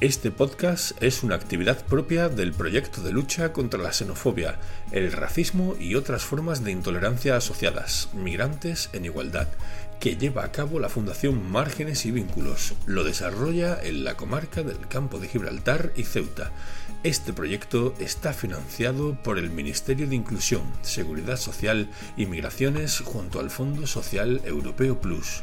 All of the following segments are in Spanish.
Este podcast es una actividad propia del proyecto de lucha contra la xenofobia, el racismo y otras formas de intolerancia asociadas, Migrantes en Igualdad, que lleva a cabo la Fundación Márgenes y Vínculos. Lo desarrolla en la comarca del Campo de Gibraltar y Ceuta. Este proyecto está financiado por el Ministerio de Inclusión, Seguridad Social y Migraciones junto al Fondo Social Europeo Plus.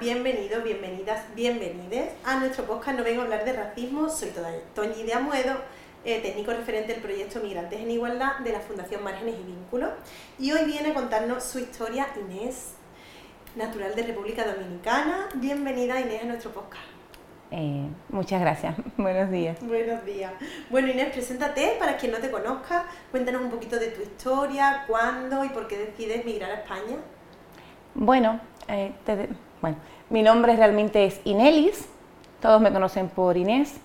Bienvenidos, bienvenidas, bienvenides a nuestro podcast No vengo a hablar de racismo, soy Toñi de Amuedo, eh, técnico referente del proyecto Migrantes en Igualdad de la Fundación Márgenes y Vínculos. Y hoy viene a contarnos su historia Inés, natural de República Dominicana. Bienvenida Inés a nuestro podcast. Eh, muchas gracias, buenos días. Buenos días. Bueno Inés, preséntate para quien no te conozca, cuéntanos un poquito de tu historia, cuándo y por qué decides migrar a España. Bueno, eh, te, bueno, mi nombre realmente es Inelis, todos me conocen por Inés.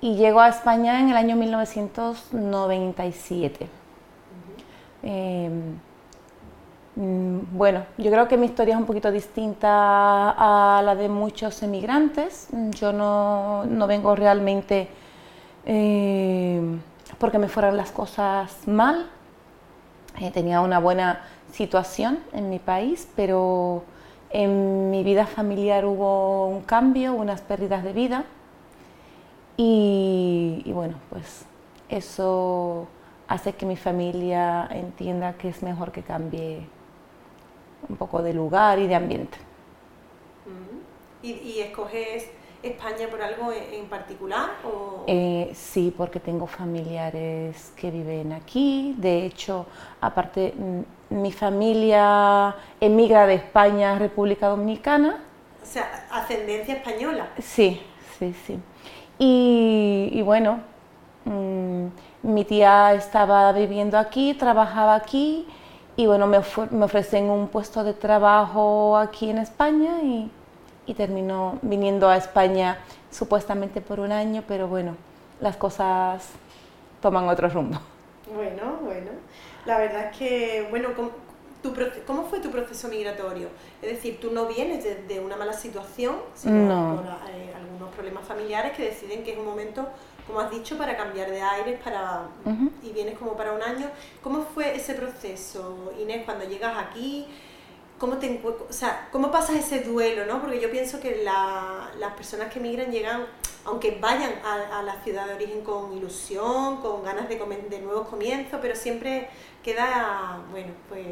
y llego a España en el año 1997. Em, mm, bueno, yo creo que mi historia es un poquito distinta a la de muchos emigrantes. Yo no, vengo realmente em, porque me fueran las cosas mal. Eh, tenía una buena situación en mi país, pero en mi vida familiar hubo un cambio, unas pérdidas de vida y, bueno, pues eso hace que mi familia entienda que es mejor que cambie un poco de lugar y de ambiente. ¿Y, y escoges España por algo en particular? Eh, sí, porque tengo familiares que viven aquí. De hecho, aparte, mm, mi familia emigra de España a República Dominicana. O sea, ascendencia española. Sí, sí, sí. Y, bueno, mm, mi tía estaba viviendo aquí, trabajaba aquí y bueno, me, me ofrecen un puesto de trabajo aquí en España y y terminó viniendo a España supuestamente por un año, pero bueno, las cosas toman otro rumbo. Bueno, bueno. La verdad es que, bueno, ¿cómo, ¿cómo fue tu proceso migratorio? Es decir, tú no vienes de, una mala situación, sino por eh, algunos problemas familiares que deciden que es un momento, como has dicho, para cambiar de aires para, y vienes como para un año. ¿Cómo fue ese proceso, Inés, cuando llegas aquí? ¿Cómo, te, o sea, ¿Cómo pasas ese duelo? ¿no? Porque yo pienso que las personas que emigran llegan, aunque vayan a, la ciudad de origen con ilusión, con ganas de, de nuevos comienzos, pero siempre queda, bueno, pues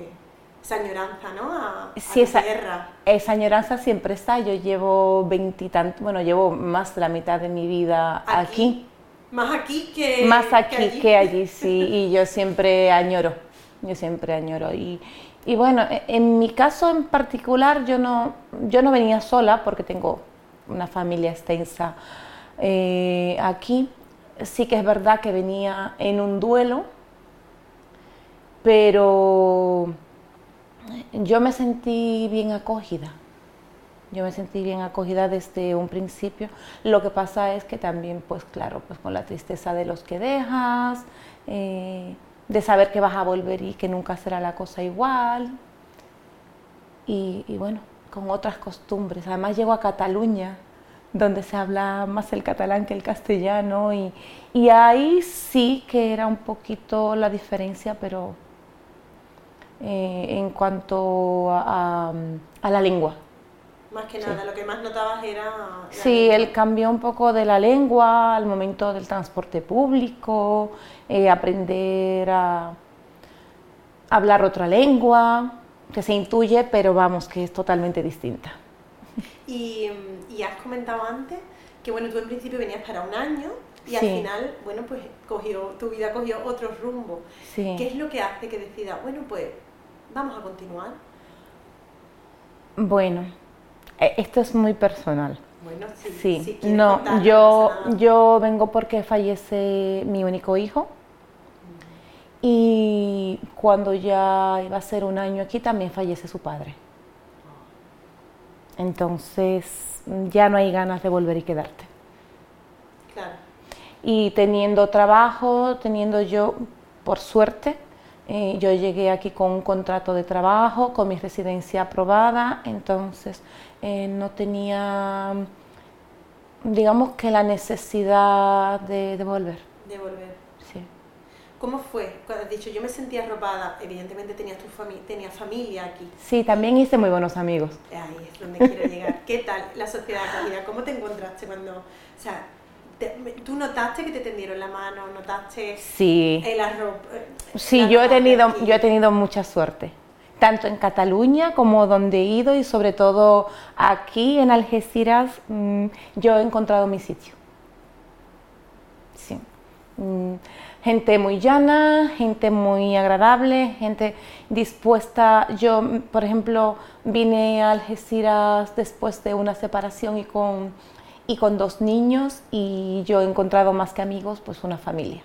esa añoranza, ¿no? A, sí, esa, tierra. Esa añoranza siempre está. Yo llevo veintitantos, bueno, llevo más de la mitad de mi vida aquí. Más aquí que Más aquí que allí, que allí sí. y yo siempre añoro. Yo siempre añoro. Y, y bueno, e, en mi caso en particular yo no, yo no venía sola porque tengo una familia extensa eh, aquí. Sí que es verdad que venía en un duelo, pero yo me sentí bien acogida. Yo me sentí bien acogida desde un principio. Lo que pasa es que también, pues claro, pues con la tristeza de los que dejas, eh, de saber que vas a volver y que nunca será la cosa igual. Y, bueno, con otras costumbres. Además llego a Cataluña, donde se habla más el catalán que el castellano, y, y ahí sí que era un poquito la diferencia, pero eh, en cuanto a, la lengua. Más que nada, lo que más notabas era... sí, el cambio un poco de la lengua al momento del transporte público, eh, aprender a hablar otra lengua, que se intuye, pero vamos, que es totalmente distinta. Y, has comentado antes que bueno, tú en principio venías para un año y al final, bueno, pues cogió, tu vida cogió otro rumbo. ¿Qué es lo que hace que decida, bueno, pues vamos a continuar? Bueno, eh, esto es muy personal. Bueno, sí. sí. no, yo, yo vengo porque fallece mi único hijo Y cuando ya iba a ser un año aquí, también fallece su padre. Entonces ya no hay ganas de volver y quedarte. Claro. Y teniendo trabajo, teniendo yo, por suerte, eh, yo llegué aquí con un contrato de trabajo, con mi residencia aprobada, entonces eh, no tenía, digamos que la necesidad de, volver. De volver. Sí. ¿Cómo fue? Cuando has dicho, yo me sentía arropada, evidentemente tenías, tu tenías familia aquí. Sí, también hice muy buenos amigos. Ahí es donde quiero llegar. ¿Qué tal la sociedad acogida? ¿Cómo te encontraste cuando, o sea, ¿Tú notaste que te tendieron la mano? ¿Notaste sí. el arroz? Eh, sí, yo he, tenido, yo he tenido mucha suerte, tanto en Cataluña como donde he ido y sobre todo aquí en Algeciras, mm, yo he encontrado mi sitio. Sí. Mm, gente muy llana, gente muy agradable, gente dispuesta. Yo, por ejemplo, vine a Algeciras después de una separación y con y con dos niños y yo he encontrado más que amigos, pues una familia.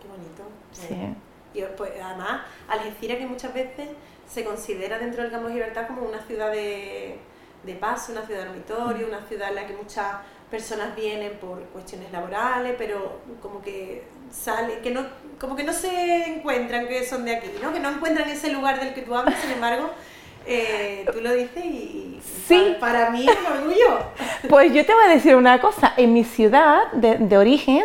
Qué bonito. Sí. Y pues, además, Algeciras que muchas veces se considera dentro del Campo de Libertad como una ciudad de, de paz, una ciudad dormitorio, una ciudad en la que muchas personas vienen por cuestiones laborales, pero como que sale, que no, como que no se encuentran que son de aquí, ¿no? que no encuentran ese lugar del que tú hablas, sin embargo, eh, tú lo dices y sí. para, mí es un orgullo. Pues yo te voy a decir una cosa, en mi ciudad de, origen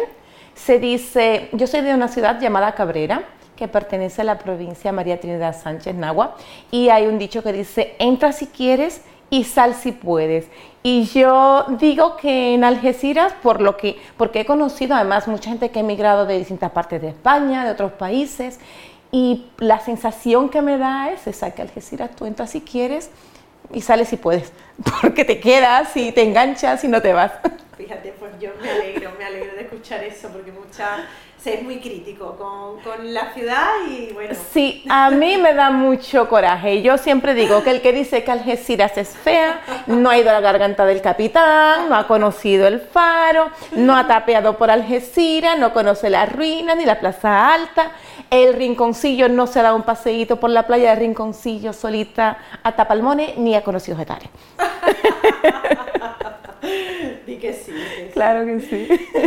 se dice, yo soy de una ciudad llamada Cabrera, que pertenece a la provincia María Trinidad Sánchez Nagua, y hay un dicho que dice, entra si quieres y sal si puedes. Y yo digo que en Algeciras, por lo que, porque he conocido además mucha gente que ha emigrado de distintas partes de España, de otros países, y la sensación que me da es esa, que Algeciras tú entras si quieres y sales si puedes, porque te quedas y te enganchas y no te vas. Fíjate, pues yo me alegro, me alegro de escuchar eso, porque mucha es muy crítico con, con, la ciudad y bueno. Sí, a mí me da mucho coraje. Yo siempre digo que el que dice que Algeciras es fea, no ha ido a la garganta del capitán, no ha conocido el faro, no ha tapeado por Algeciras, no conoce la ruina ni la plaza alta, el rinconcillo no se ha dado un paseíto por la playa de rinconcillo solita a Tapalmones, ni ha conocido Getare. Di que sí. claro que sí.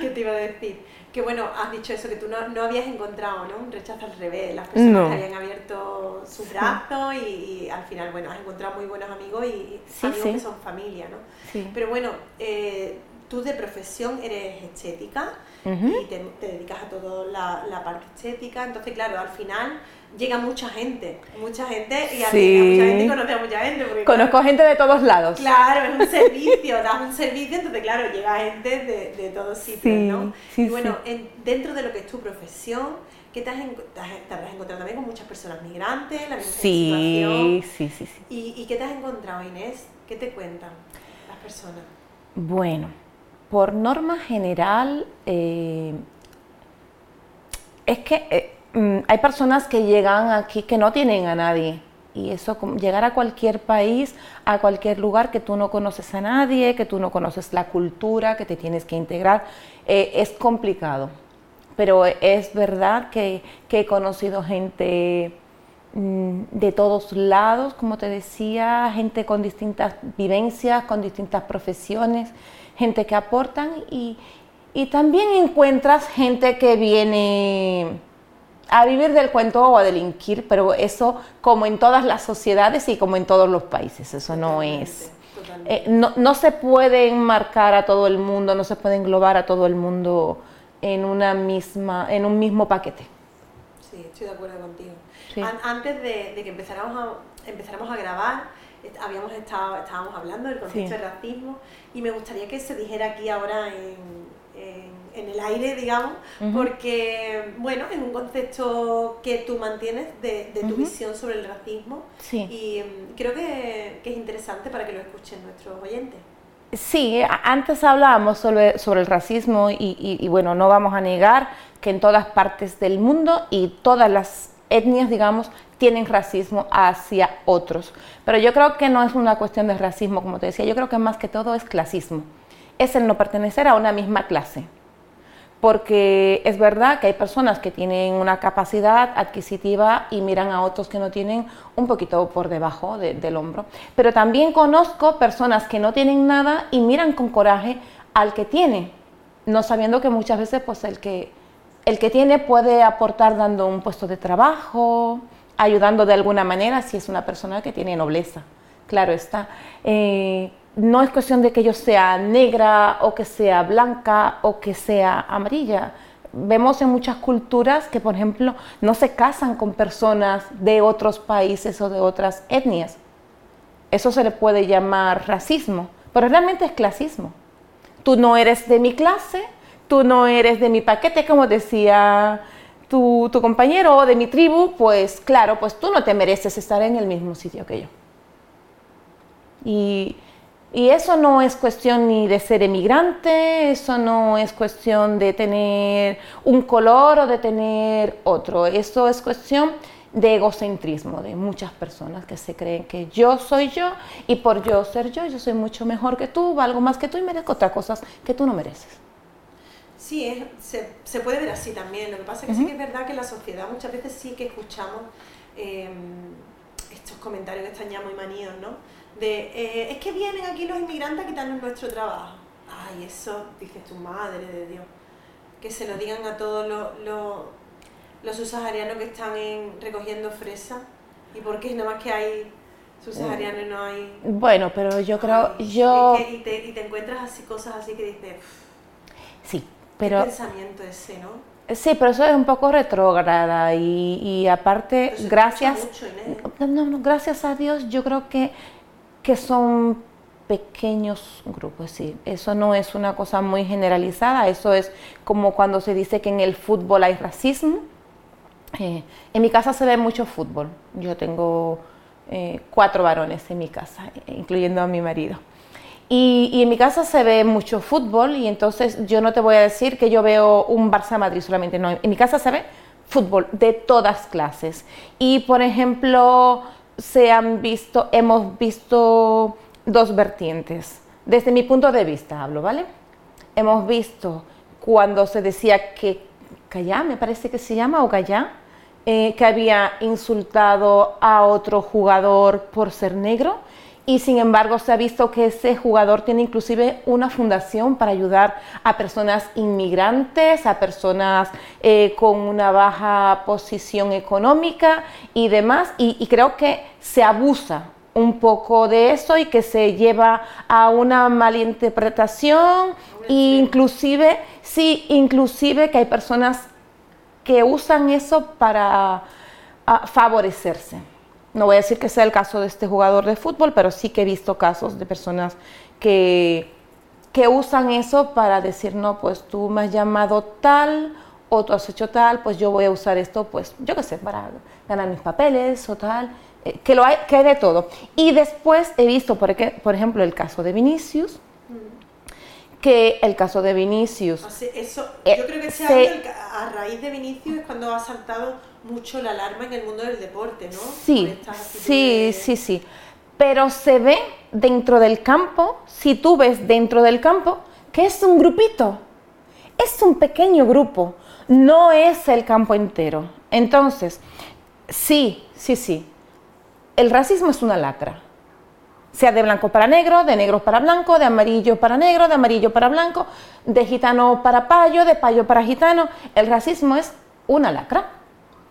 ¿Qué te iba a decir? que bueno, has dicho eso, que tú no, no habías encontrado ¿no? un rechazo al revés, las personas habían abierto su brazo y, al final, bueno, has encontrado muy buenos amigos y amigos que son familia, ¿no? Pero bueno, eh, tú de profesión eres estética y te, dedicas a toda la, la parte estética, entonces claro, al final llega mucha gente, mucha gente y sí. mucha gente conoce a mucha gente. Conozco gente de todos lados. Claro, es un servicio, das un servicio, entonces claro, llega gente de, de todos sitios, ¿no? y bueno, dentro de lo que es tu profesión, ¿qué te, has, te, habrás encontrado también con muchas personas migrantes, la misma sí, Sí, sí, sí. ¿Y, ¿Y qué te has encontrado, Inés? ¿Qué te cuentan las personas? Bueno, por norma general, eh, es que... Eh, Mm, hay personas que llegan aquí que no tienen a nadie. Y eso, llegar a cualquier país, a cualquier lugar que tú no conoces a nadie, que tú no conoces la cultura, que te tienes que integrar, eh, es complicado. Pero es verdad que, he conocido gente de todos lados, como te decía, gente con distintas vivencias, con distintas profesiones, gente que aportan y, y también encuentras gente que viene a vivir del cuento o a delinquir, pero eso como en todas las sociedades y como en todos los países, eso no es... Eh, no, no, se puede enmarcar a todo el mundo, no se puede englobar a todo el mundo en, una misma, en un mismo paquete. Sí, estoy de acuerdo contigo. Antes de, que empezáramos a, empezáramos a grabar, habíamos estado, estábamos hablando del concepto de racismo y me gustaría que se dijera aquí ahora en en el aire, digamos, porque, bueno, es un concepto que tú mantienes de, tu visión sobre el racismo y mm, creo que, es interesante para que lo escuchen nuestros oyentes. Sí, antes hablábamos sobre, sobre el racismo y, bueno, no vamos a negar que en todas partes del mundo y todas las etnias, digamos, tienen racismo hacia otros. Pero yo creo que no es una cuestión de racismo, como te decía, yo creo que más que todo es clasismo. Es el no pertenecer a una misma clase porque es verdad que hay personas que tienen una capacidad adquisitiva y miran a otros que no tienen un poquito por debajo del hombro. Pero también conozco personas que no tienen nada y miran con coraje al que tiene, no sabiendo que muchas veces pues el que, el que tiene puede aportar dando un puesto de trabajo, ayudando de alguna manera si es una persona que tiene nobleza. Claro está. Eh, no es cuestión de que yo sea negra o que sea blanca o que sea amarilla. Vemos en muchas culturas que, por ejemplo, no se casan con personas de otros países o de otras etnias. Eso se le puede llamar racismo, pero realmente es clasismo. Tú no eres de mi clase, tú no eres de mi paquete, como decía tu, tu compañero, o de mi tribu, pues claro, pues tú no te mereces estar en el mismo sitio que yo. Y y eso no es cuestión ni de ser emigrante, eso no es cuestión de tener un color o de tener otro, eso es cuestión de egocentrismo de muchas personas que se creen que yo soy yo y por yo ser yo, yo soy mucho mejor que tú, valgo más que tú y merezco otras cosas que tú no mereces. Sí, se, puede ver así también. Lo que pasa es que sí que es verdad que en la sociedad muchas veces sí que escuchamos em, estos comentarios que están ya muy maníos, ¿no? de eh, es que vienen aquí los inmigrantes a quitarnos nuestro trabajo. Ay, eso, dices tu madre de Dios. Que se lo digan a todos los, los, los subsaharianos que están en, recogiendo fresas. ¿Y por qué nada más que hay subsaharianos y no hay...? Bueno, pero yo creo... yo... y, te, y, te, encuentras así cosas así que dices... Sí, pero... pensamiento ese, ¿no? Sí, pero eso es un poco retrógrada y, y aparte, gracias, no, no, gracias a Dios, yo creo que que son pequeños grupos, sí. Eso no es una cosa muy generalizada, eso es como cuando se dice que en el fútbol hay racismo. Eh, en mi casa se ve mucho fútbol. Yo tengo eh, cuatro varones en mi casa, incluyendo a mi marido. Y, en mi casa se ve mucho fútbol y entonces yo no te voy a decir que yo veo un Barça Madrid solamente, no. En mi casa se ve fútbol de todas clases. Y por ejemplo, se han visto, hemos visto dos vertientes. Desde mi punto de vista hablo, ¿vale? Hemos visto cuando se decía que Callá, me parece que se llama, o Callá, eh, que había insultado a otro jugador por ser negro y sin embargo se ha visto que ese jugador tiene inclusive una fundación para ayudar a personas inmigrantes, a personas eh, con una baja posición económica y demás, y, creo que se abusa un poco de eso y que se lleva a una malinterpretación, inclusive, sí, inclusive que hay personas que usan eso para favorecerse. No voy a decir que sea el caso de este jugador de fútbol, pero sí que he visto casos de personas que, que usan eso para decir, no, pues tú me has llamado tal o tú has hecho tal, pues yo voy a usar esto, pues yo qué sé, para ganar mis papeles o tal, eh, que, lo hay, que hay de todo. Y después he visto, por, por ejemplo, el caso de Vinicius, que el caso de Vinicius. Eso, eh, yo creo que se, a raíz de Vinicius es cuando ha saltado mucho la alarma en el mundo del deporte, ¿no? Sí, sí, sí, sí. Pero se ve dentro del campo, si tú ves dentro del campo, que es un grupito, es un pequeño grupo, no es el campo entero. Entonces, sí, sí, sí, el racismo es una lacra. Sea de blanco para negro, de negro para blanco, de amarillo para negro, de amarillo para blanco, de gitano para payo, de payo para gitano. El racismo es una lacra.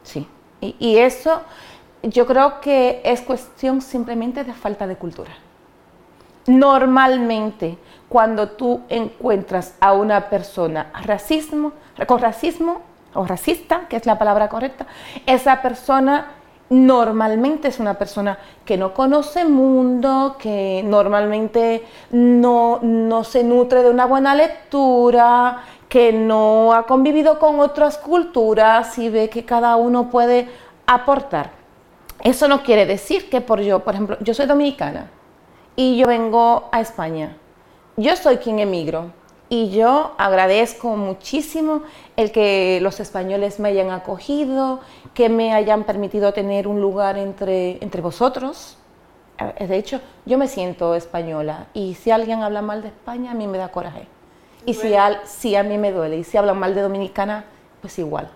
Sí. Y, eso yo creo que es cuestión simplemente de falta de cultura. Normalmente, cuando tú encuentras a una persona racismo, con racismo o racista, que es la palabra correcta, esa persona normalmente es una persona que no conoce mundo, que normalmente no, no se nutre de una buena lectura, que no ha convivido con otras culturas y ve que cada uno puede aportar. Eso no quiere decir que por yo, por ejemplo, yo soy dominicana y yo vengo a España. Yo soy quien emigro y yo agradezco muchísimo el que los españoles me hayan acogido, que me hayan permitido tener un lugar entre, entre vosotros. De hecho, yo me siento española y si alguien habla mal de España, a mí me da coraje. Y si, al, si a mí me duele, y si hablan mal de Dominicana, pues igual.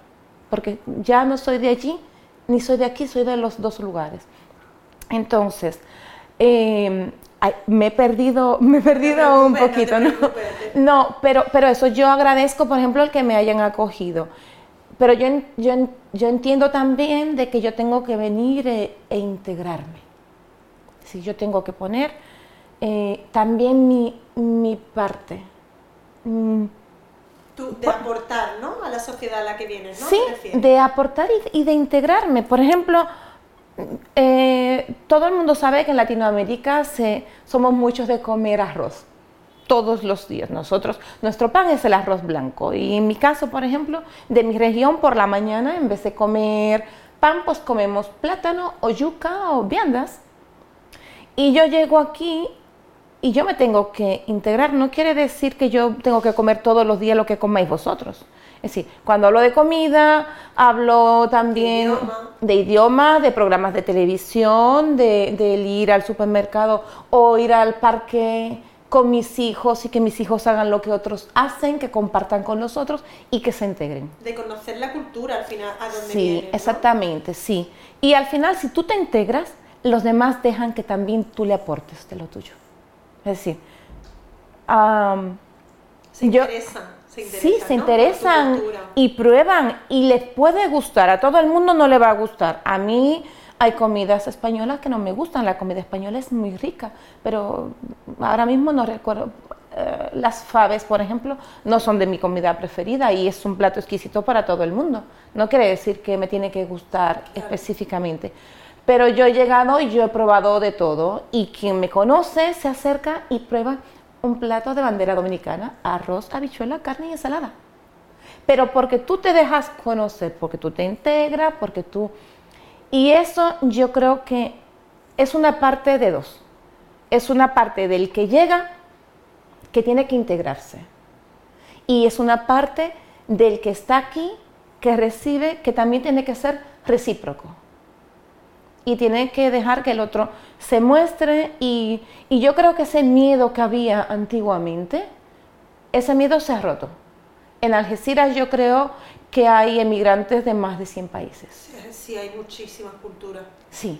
Porque ya no soy de allí, ni soy de aquí, soy de los dos lugares. Entonces, em, me he perdido, me he perdido un poquito, ¿no? No, pero, pero eso, yo agradezco, por ejemplo, el que me hayan acogido. Pero yo, yo, yo entiendo también de que yo tengo que venir e, e integrarme. Si yo tengo que poner eh, también mi, mi parte. Mm. Tú, de aportar, ¿no? A la sociedad a la que vienes, ¿no? Sí, de aportar y, de integrarme. Por ejemplo, eh, todo el mundo sabe que en Latinoamérica se, somos muchos de comer arroz todos los días. Nosotros, nuestro pan es el arroz blanco. Y en mi caso, por ejemplo, de mi región, por la mañana, en vez de comer pan, pues comemos plátano o yuca o viandas. Y yo llego aquí y yo me tengo que integrar. No quiere decir que yo tengo que comer todos los días lo que comáis vosotros. Es decir, cuando hablo de comida, hablo también de idioma, de, programas de televisión, de, ir al supermercado o ir al parque con mis hijos y que mis hijos hagan lo que otros hacen, que compartan con nosotros y que se integren. De conocer la cultura al final, a donde Sí, exactamente, sí. Y al final, si tú te integras, los demás dejan que también tú le aportes de lo tuyo. Es decir, se, interesan, se interesan. Sí, se interesan y prueban y les puede gustar. A todo el mundo no le va a gustar. A mí hay comidas españolas que no me gustan, la comida española es muy rica, pero ahora mismo no recuerdo. Eh, las faves, por ejemplo, no son de mi comida preferida y es un plato exquisito para todo el mundo. No quiere decir que me tiene que gustar específicamente. Pero yo he llegado y yo he probado de todo y quien me conoce se acerca y prueba un plato de bandera dominicana, arroz, habichuela, carne y ensalada. Pero porque tú te dejas conocer, porque tú te integras, porque tú y eso yo creo que es una parte de dos. Es una parte del que llega que tiene que integrarse. Y es una parte del que está aquí, que recibe, que también tiene que ser recíproco. Y tiene que dejar que el otro se muestre. Y, y yo creo que ese miedo que había antiguamente, ese miedo se ha roto. En Algeciras yo creo que hay emigrantes de más de 100 países. Sí, hay muchísimas culturas. Sí.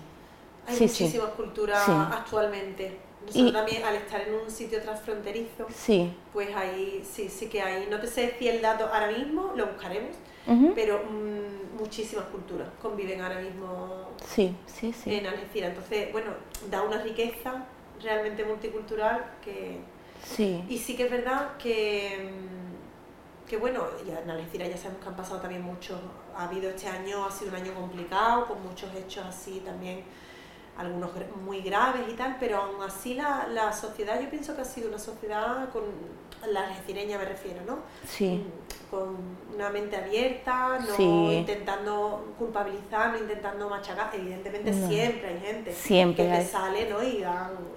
Hay muchísimas culturas actualmente. Nosotros también, al estar en un sitio transfronterizo, sí. pues ahí sí, sí que hay. No te sé decir el dato ahora mismo, lo buscaremos, pero mm, muchísimas culturas conviven ahora mismo sí, sí, sí. en Algeciras. Entonces, bueno, da una riqueza realmente multicultural que. Sí. Y sí que es verdad que. Mm, que bueno, ya en Algeciras ya sabemos que han pasado también muchos, ha habido este año, ha sido un año complicado, con muchos hechos así también, algunos muy graves y tal, pero aún así la, la sociedad, yo pienso que ha sido una sociedad con, la algecireña me refiero, ¿no? Sí. Con una mente abierta, no intentando culpabilizar, no intentando machacar, evidentemente siempre hay gente siempre que te sale, ¿no? Y,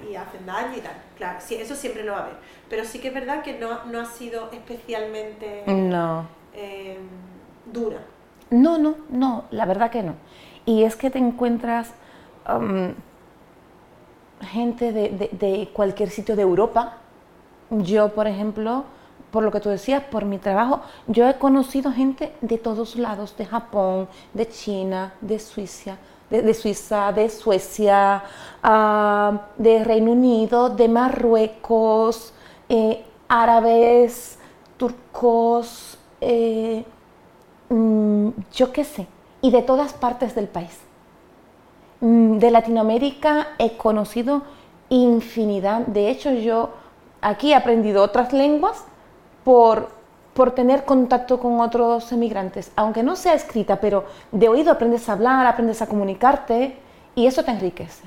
y hacen daño y tal, claro, sí, eso siempre lo va a haber pero sí que es verdad que no, no ha sido especialmente no. Eh, dura. No, no, no, la verdad que no. Y es que te encuentras um, gente de, de, cualquier sitio de Europa. Yo, por ejemplo, por lo que tú decías, por mi trabajo, yo he conocido gente de todos lados, de Japón, de China, de Suiza, de, Suiza, de Suecia, de Reino Unido, de Marruecos, eh, árabes, turcos, eh, mm, yo qué sé, y de todas partes del país. Mm, de Latinoamérica he conocido infinidad, de hecho yo aquí he aprendido otras lenguas por, por tener contacto con otros emigrantes, aunque no sea escrita, pero de oído aprendes a hablar, aprendes a comunicarte y eso te enriquece.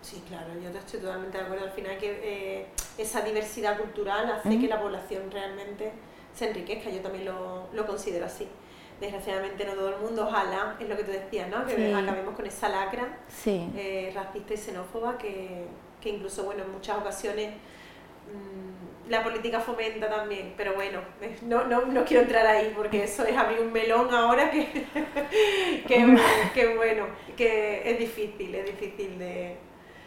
Sí, claro, yo estoy totalmente de acuerdo. Al final que eh, esa diversidad cultural hace que la población realmente se enriquezca. Yo también lo, lo, considero así. Desgraciadamente no todo el mundo, ojalá, es lo que tú decías, ¿no? Que acabemos con esa lacra eh, racista y xenófoba que, que, incluso, bueno, en muchas ocasiones mm, la política fomenta también, pero bueno, no, no, no, quiero entrar ahí porque eso es abrir un melón ahora que, que, que bueno, que es difícil, es difícil de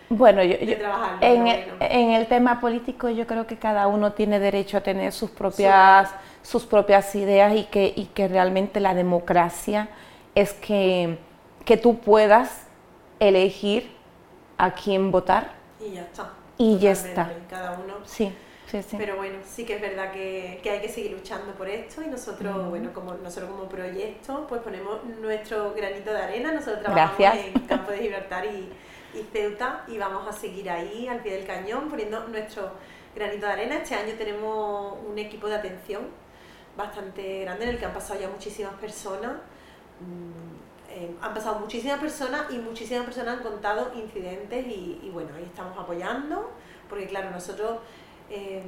bueno, yo, en, el, en, el tema político yo creo que cada uno tiene derecho a tener sus propias, sus propias ideas y que, y que realmente la democracia es que, que tú puedas elegir a quién votar. Y ya está. Y ya está. Cada uno. Sí. Sí, sí. Pero bueno, sí que es verdad que, que, hay que seguir luchando por esto y nosotros, bueno, como nosotros como proyecto, pues ponemos nuestro granito de arena. Nosotros trabajamos en Campo de Gibraltar y, y Ceuta y vamos a seguir ahí al pie del cañón poniendo nuestro granito de arena. Este año tenemos un equipo de atención bastante grande en el que han pasado ya muchísimas personas. Mm, eh, han pasado muchísimas personas y muchísimas personas han contado incidentes y, y bueno, ahí estamos apoyando porque claro, nosotros Em,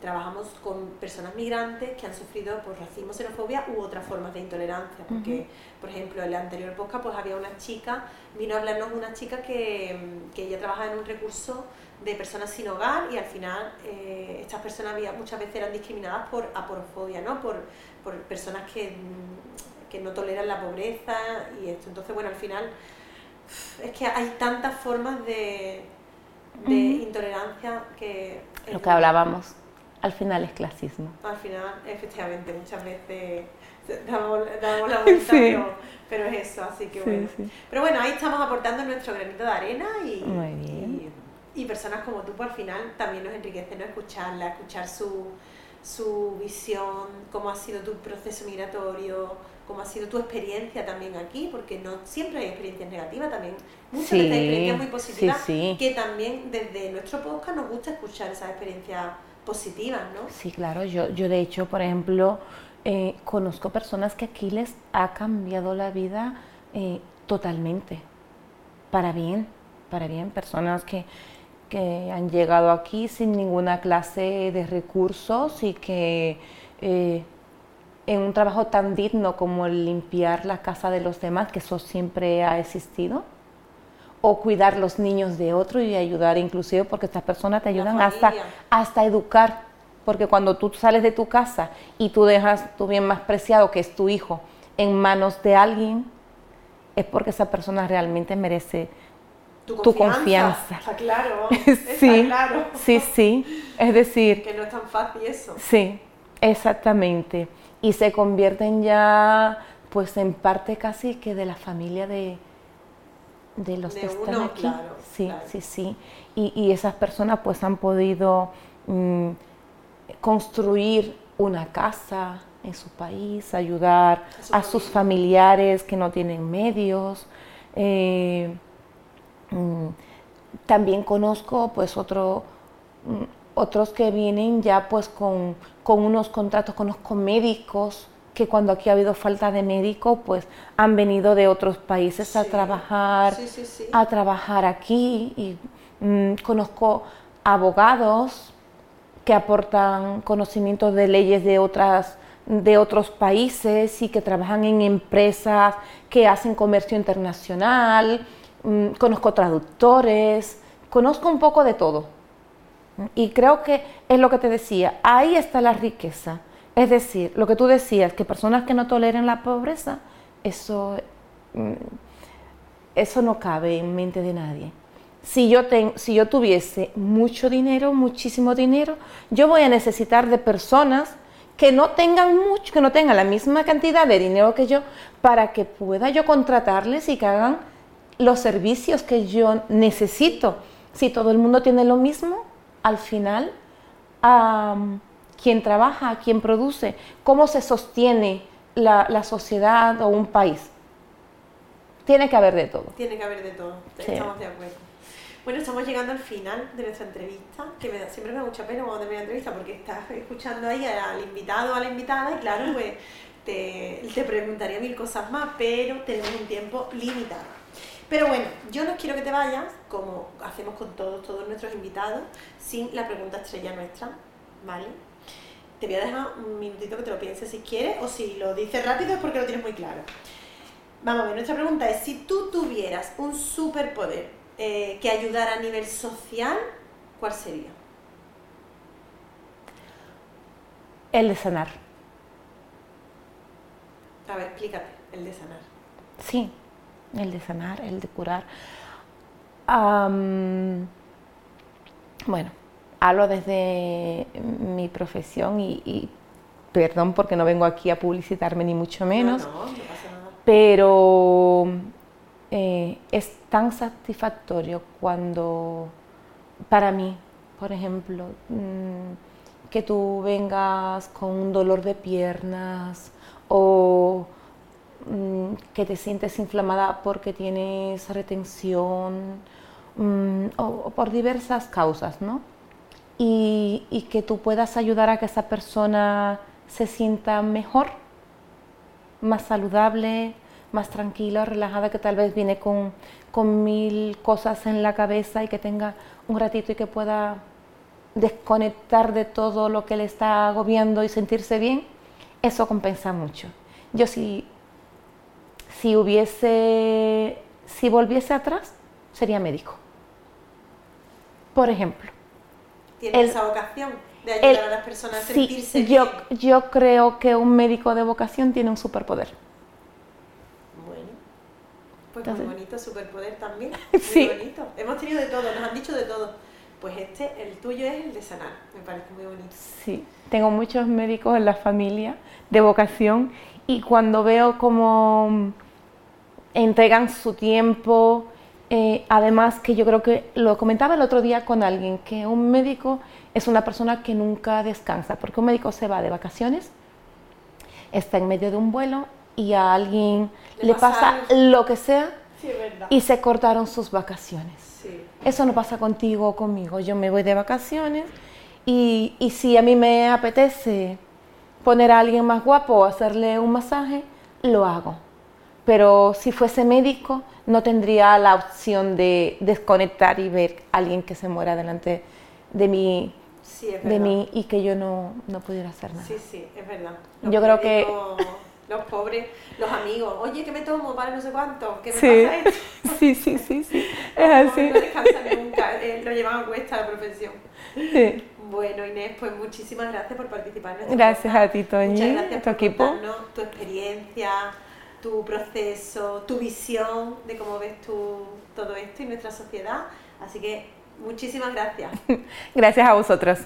trabajamos con personas migrantes que han sufrido por racismo, xenofobia u otras formas de intolerancia, porque, por ejemplo, en la anterior podcast pues había una chica, vino a hablarnos una chica que, que ella trabaja en un recurso de personas sin hogar y al final eh, estas personas había, muchas veces eran discriminadas por aporofobia, ¿no? por, por personas que, que no toleran la pobreza y esto. Entonces, bueno, al final es que hay tantas formas de, de intolerancia que lo que hablábamos, al final es clasismo. Al final, efectivamente, muchas veces damos, la vuelta, pero, es eso, así que bueno. Pero bueno, ahí estamos aportando nuestro granito de arena y, y, personas como tú, pues al final también nos enriquece ¿no? escucharla, escuchar su, su visión, cómo ha sido tu proceso migratorio, cómo ha sido tu experiencia también aquí, porque no siempre hay experiencias negativas, también muchas veces hay experiencias muy positivas, que también desde nuestro podcast nos gusta escuchar esas experiencias positivas, ¿no? Sí, claro, yo, yo de hecho, por ejemplo, eh, conozco personas que aquí les ha cambiado la vida eh, totalmente, para bien, para bien, personas que, que han llegado aquí sin ninguna clase de recursos y que... Eh, en un trabajo tan digno como el limpiar la casa de los demás, que eso siempre ha existido, o cuidar los niños de otro y ayudar inclusive porque estas personas te ayudan hasta, hasta educar, porque cuando tú sales de tu casa y tú dejas tu bien más preciado, que es tu hijo, en manos de alguien, es porque esa persona realmente merece tu confianza. Está claro, sí, claro. Sí, sí, es decir... Que no es tan fácil eso. Sí, exactamente y se convierten ya pues en parte casi que de la familia de, de los que están aquí. sí, sí, sí. Y, esas personas pues han podido mm, construir una casa en su país, ayudar a, sus familiares que no tienen medios. Eh, mm, también conozco pues otro, mm, otros que vienen ya pues con con unos contratos, con con médicos, que cuando aquí ha habido falta de médicos, pues han venido de otros países a trabajar, a trabajar aquí. Y mm, conozco abogados que aportan conocimientos de leyes de otras de otros países y que trabajan en empresas que hacen comercio internacional, mm, conozco traductores, conozco un poco de todo. Y creo que es lo que te decía, ahí está la riqueza. Es decir, lo que tú decías, que personas que no toleren la pobreza, eso, mm, eso no cabe en mente de nadie. Si yo, si yo tuviese mucho dinero, muchísimo dinero, yo voy a necesitar de personas que no tengan mucho, que no tengan la misma cantidad de dinero que yo, para que pueda yo contratarles y que hagan los servicios que yo necesito. Si todo el mundo tiene lo mismo, al final a quien trabaja, quien produce, cómo se sostiene la, sociedad o un país. Tiene que haber de todo. Tiene que haber de todo, estamos de acuerdo. Bueno, estamos llegando al final de nuestra entrevista, que me da, siempre me da mucha pena cuando termino la entrevista porque estás escuchando ahí al invitado o a la invitada y claro, pues te, te preguntaría mil cosas más, pero tenemos un tiempo limitado. Pero bueno, yo no quiero que te vayas, como hacemos con todos, todos nuestros invitados, sin la pregunta estrella nuestra, ¿vale? Te voy a dejar un minutito que te lo pienses si quieres, o si lo dices rápido es porque lo tienes muy claro. Vamos a ver, nuestra pregunta es, si tú tuvieras un superpoder eh, que ayudara a nivel social, ¿cuál sería? El de sanar. A ver, explícate, el de sanar. Sí, el de sanar, el de curar. bueno, hablo desde mi profesión y, perdón porque no vengo aquí a publicitarme ni mucho menos, pero eh, es tan satisfactorio cuando, para mí, por ejemplo, mm, que tú vengas con un dolor de piernas o mm, que te sientes inflamada porque tienes retención mm, o, por diversas causas, ¿no? Y, y que tú puedas ayudar a que esa persona se sienta mejor, más saludable, más tranquila, relajada, que tal vez viene con, con mil cosas en la cabeza y que tenga un ratito y que pueda desconectar de todo lo que le está agobiando y sentirse bien, eso compensa mucho. Yo si, si hubiese, si volviese atrás, sería médico. Por ejemplo. ¿Tienes esa vocación de ayudar a las personas a sentirse yo, bien? Yo creo que un médico de vocación tiene un superpoder pues muy bonito, superpoder también. Muy bonito. Hemos tenido de todo, nos han dicho de todo. Pues este, el tuyo es el de sanar, me parece muy bonito. Sí, tengo muchos médicos en la familia de vocación y cuando veo cómo entregan su tiempo, eh, además que yo creo que lo comentaba el otro día con alguien, que un médico es una persona que nunca descansa, porque un médico se va de vacaciones, está en medio de un vuelo y a alguien le, pasa, lo que sea y se cortaron sus vacaciones. Eso no pasa contigo o conmigo. Yo me voy de vacaciones y, y, si a mí me apetece poner a alguien más guapo o hacerle un masaje, lo hago. Pero si fuese médico, no tendría la opción de desconectar y ver a alguien que se muera delante de mí, de mí y que yo no, no, pudiera hacer nada. Sí, sí, es verdad. yo creo que los pobres, los amigos, oye, ¿qué me tomo para no sé cuánto? ¿Qué me pasa esto? Sí, sí, sí, sí, es así. No descansan nunca, eh, lo llevan a cuesta la profesión. Sí. Bueno, Inés, pues muchísimas gracias por participar en este Gracias a ti, Toñi, Muchas gracias tu por equipo. tu experiencia, tu proceso, tu visión de cómo ves tú todo esto y nuestra sociedad. Así que muchísimas gracias. gracias a vosotros.